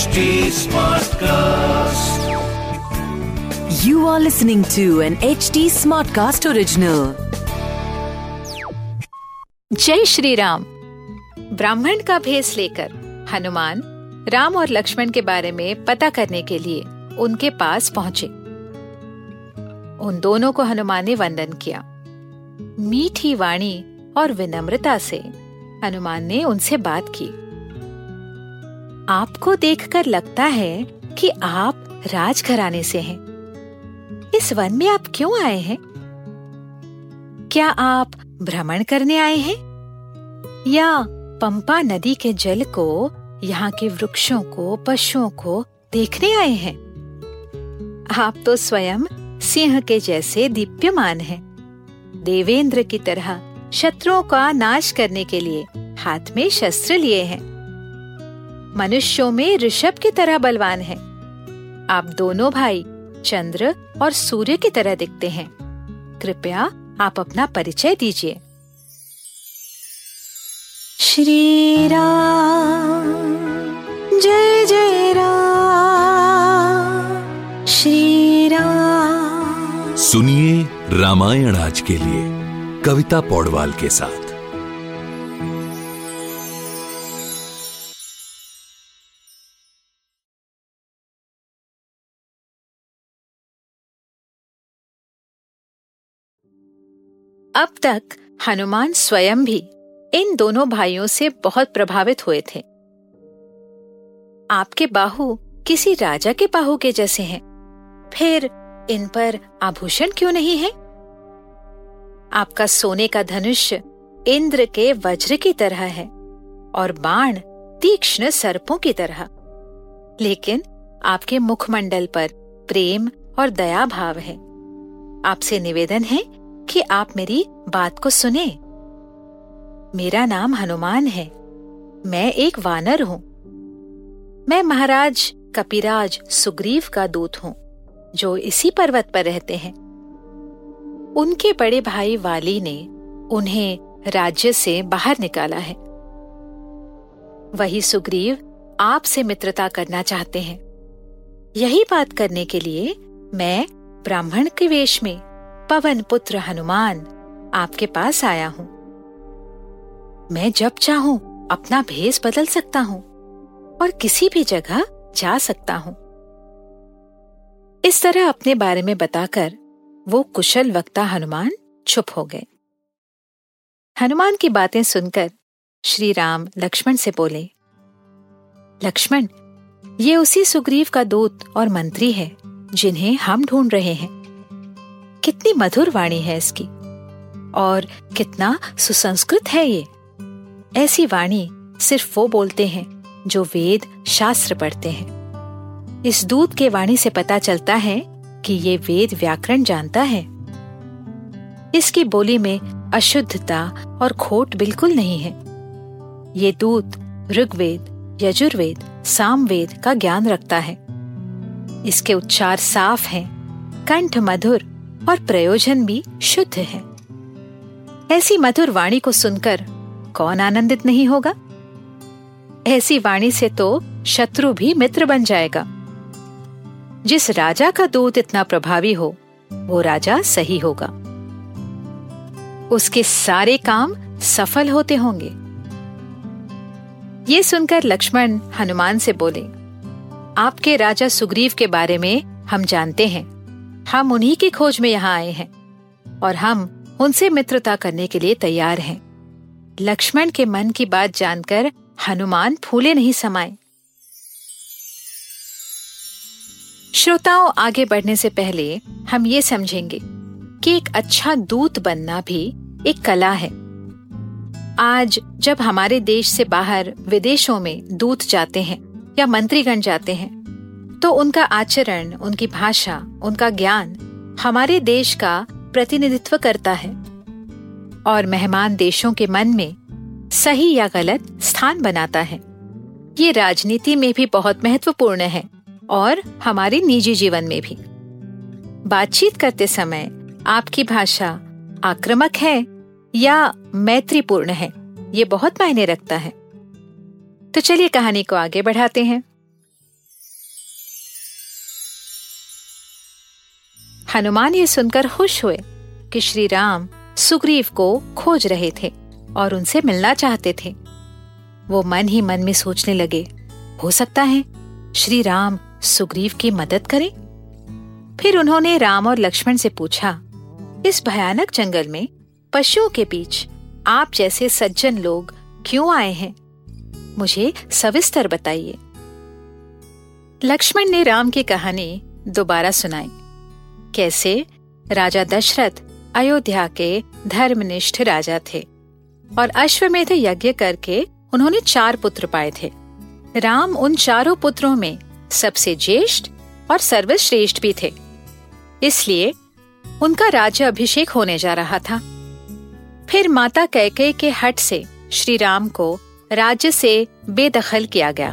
HD Smartcast. You are listening to an HD Smartcast original. जय श्री राम ब्राह्मण का भेस लेकर हनुमान राम और लक्ष्मण के बारे में पता करने के लिए उनके पास पहुँचे उन दोनों को हनुमान ने वंदन किया मीठी वाणी और विनम्रता से हनुमान ने उनसे बात की आपको देखकर लगता है कि आप राजघराने से हैं। इस वन में आप क्यों आए हैं? क्या आप भ्रमण करने आए हैं? या पंपा नदी के जल को, यहाँ के वृक्षों को, पशुओं को देखने आए हैं? आप तो स्वयं सिंह के जैसे दीप्यमान हैं। देवेंद्र की तरह शत्रुओं का नाश करने के लिए हाथ में शस्त्र लिए हैं। मनुष्यों में ऋषभ की तरह बलवान है। आप दोनों भाई चंद्र और सूर्य की तरह दिखते हैं। कृपया आप अपना परिचय दीजिए। श्री राम जय जय राम। श्री राम सुनिए रामायण आज के लिए कविता पौडवाल के साथ। अब तक हनुमान स्वयं भी इन दोनों भाइयों से बहुत प्रभावित हुए थे। आपके बाहु किसी राजा के बाहु के जैसे हैं। फिर इन पर आभूषण क्यों नहीं है? आपका सोने का धनुष इंद्र के वज्र की तरह है और बाण तीक्ष्ण सर्पों की तरह। लेकिन आपके मुखमंडल पर प्रेम और दया भाव है। आपसे निवेदन है कि आप मेरी बात को सुने। मेरा नाम हनुमान है। मैं एक वानर हूँ। मैं महाराज कपिराज सुग्रीव का दूत हूँ, जो इसी पर्वत पर रहते हैं। उनके बड़े भाई वाली ने उन्हें राज्य से बाहर निकाला है। वही सुग्रीव आपसे मित्रता करना चाहते हैं। यही बात करने के लिए मैं ब्राह्मण के वेश में पवन पुत्र हनुमान आपके पास आया हूँ। मैं जब चाहूँ, अपना भेस बदल सकता हूँ और किसी भी जगह जा सकता हूँ। इस तरह अपने बारे में बताकर वो कुशल वक्ता हनुमान चुप हो गए। हनुमान की बातें सुनकर श्री राम लक्ष्मण से बोले, लक्ष्मण, ये उसी सुग्रीव का दूत और मंत्री है जिन्हें हम ढूंढ रहे हैं। कितनी मधुर वाणी है इसकी। और कितना सुसंस्कृत है ये। ऐसी वाणी सिर्फ़ वो बोलते हैं जो वेद शास्त्र पढ़ते हैं। इस दूत के वाणी से पता चलता है कि ये वेद व्याकरण जानता है। इसकी बोली में अशुद्धता और खोट बिल्कुल नहीं है। ये दूत ऋग्वेद यजुर्वेद सामवेद का ज्ञान रखता है। इसके उच्चार साफ़ हैं, कंठ मधुर और प्रयोजन भी शुद्ध है। ऐसी मधुर वाणी को सुनकर कौन आनंदित नहीं होगा? ऐसी वाणी से तो शत्रु भी मित्र बन जाएगा। जिस राजा का दूत इतना प्रभावी हो, वो राजा सही होगा। उसके सारे काम सफल होते होंगे। ये सुनकर लक्ष्मण हनुमान से बोले, आपके राजा सुग्रीव के बारे में हम जानते हैं। हम उन्हीं की खोज में यहाँ आए हैं और हम उनसे मित्रता करने के लिए तैयार हैं। लक्ष्मण के मन की बात जानकर हनुमान फूले नहीं समाये। श्रोताओं, आगे बढ़ने से पहले हम ये समझेंगे कि एक अच्छा दूत बनना भी एक कला है। आज जब हमारे देश से बाहर विदेशों में दूत जाते हैं या मंत्रीगण जाते हैं तो उनका आचरण, उनकी भाषा, उनका ज्ञान हमारे देश का प्रतिनिधित्व करता है और मेहमान देशों के मन में सही या गलत स्थान बनाता है। ये राजनीति में भी बहुत महत्वपूर्ण है और हमारे निजी जीवन में भी। बातचीत करते समय आपकी भाषा आक्रामक है या मैत्रीपूर्ण है, ये बहुत मायने रखता है। तो चलिए कहानी को आगे बढ़ाते हैं। हनुमान ये सुनकर खुश हुए कि श्री राम सुग्रीव को खोज रहे थे और उनसे मिलना चाहते थे। वो मन ही मन में सोचने लगे, हो सकता है श्री राम सुग्रीव की मदद करें? फिर उन्होंने राम और लक्ष्मण से पूछा, इस भयानक जंगल में पशुओं के बीच आप जैसे सज्जन लोग क्यों आए हैं? मुझे सविस्तर बताइए। लक्ष्मण ने राम की कहानी दोबारा सुनाई। कैसे? राजा दशरथ अयोध्या के धर्मनिष्ठ राजा थे और अश्वमेध यज्ञ करके उन्होंने चार पुत्र पाए थे। राम उन चारों पुत्रों में सबसे ज्येष्ठ और सर्वश्रेष्ठ भी थे। इसलिए उनका राज्य अभिषेक होने जा रहा था। फिर माता कैके के हट से श्री राम को राज्य से बेदखल किया गया।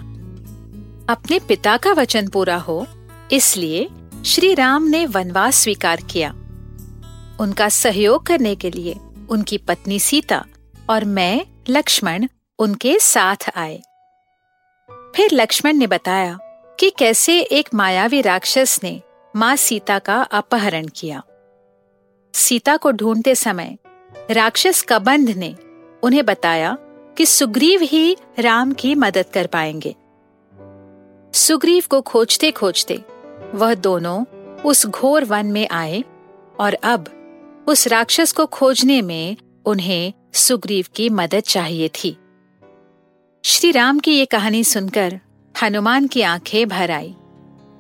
अपने पिता का वचन पूरा हो, इसलिए श्री राम ने वनवास स्वीकार किया। उनका सहयोग करने के लिए उनकी पत्नी सीता और मैं, लक्ष्मण, उनके साथ आए। फिर लक्ष्मण ने बताया कि कैसे एक मायावी राक्षस ने माँ सीता का अपहरण किया। सीता को ढूंढते समय राक्षस कबंध ने उन्हें बताया कि सुग्रीव ही राम की मदद कर पाएँगे। सुग्रीव को खोजते खोजते वह दोनों उस घोर वन में आए और अब उस राक्षस को खोजने में उन्हें सुग्रीव की मदद चाहिए थी। श्री राम की ये कहानी सुनकर हनुमान की आँखें भर आई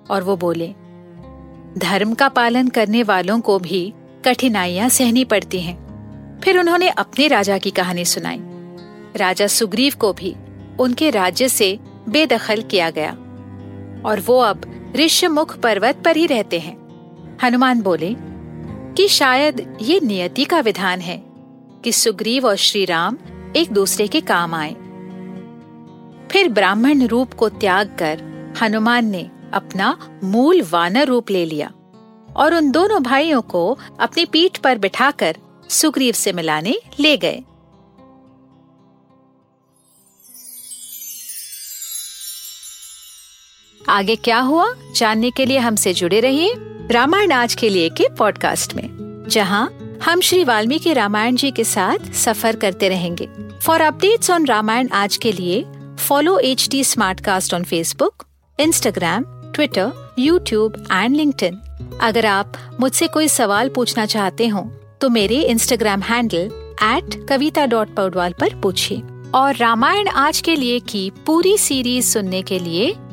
और वो बोले, धर्म का पालन करने वालों को भी कठिनाइयाँ सहनी पड़ती हैं। फिर उन्होंने अपने राजा की कहानी सुनाई। राजा सुग्रीव को भी उनके राज्य से बेदखल किया गया और वो अब ऋषमुख पर्वत पर ही रहते हैं। हनुमान बोले, कि शायद ये नियति का विधान है कि सुग्रीव और श्री राम एक दूसरे के काम आए। फिर ब्राह्मण रूप को त्याग कर हनुमान ने अपना मूल वानर रूप ले लिया और उन दोनों भाइयों को अपनी पीठ पर बिठाकर सुग्रीव से मिलाने ले गए। आगे क्या हुआ? जानने के लिए हमसे जुड़े रहिए रामायण आज के लिए के पॉडकास्ट में, जहाँ हम श्री वाल्मीकि रामायण जी के साथ सफ़र करते रहेंगे। फॉर अपडेट्स ऑन रामायण आज के लिए follow H T on Facebook Instagram Twitter YouTube and link अगर आप मुझसे कोई सवाल पूछना चाहते हो तो मेरे Instagram handle at Kavita dot Paudwal पर पूछिए। और रामायण आज के लिए की पूरी सीरीज़ सुनने के लिए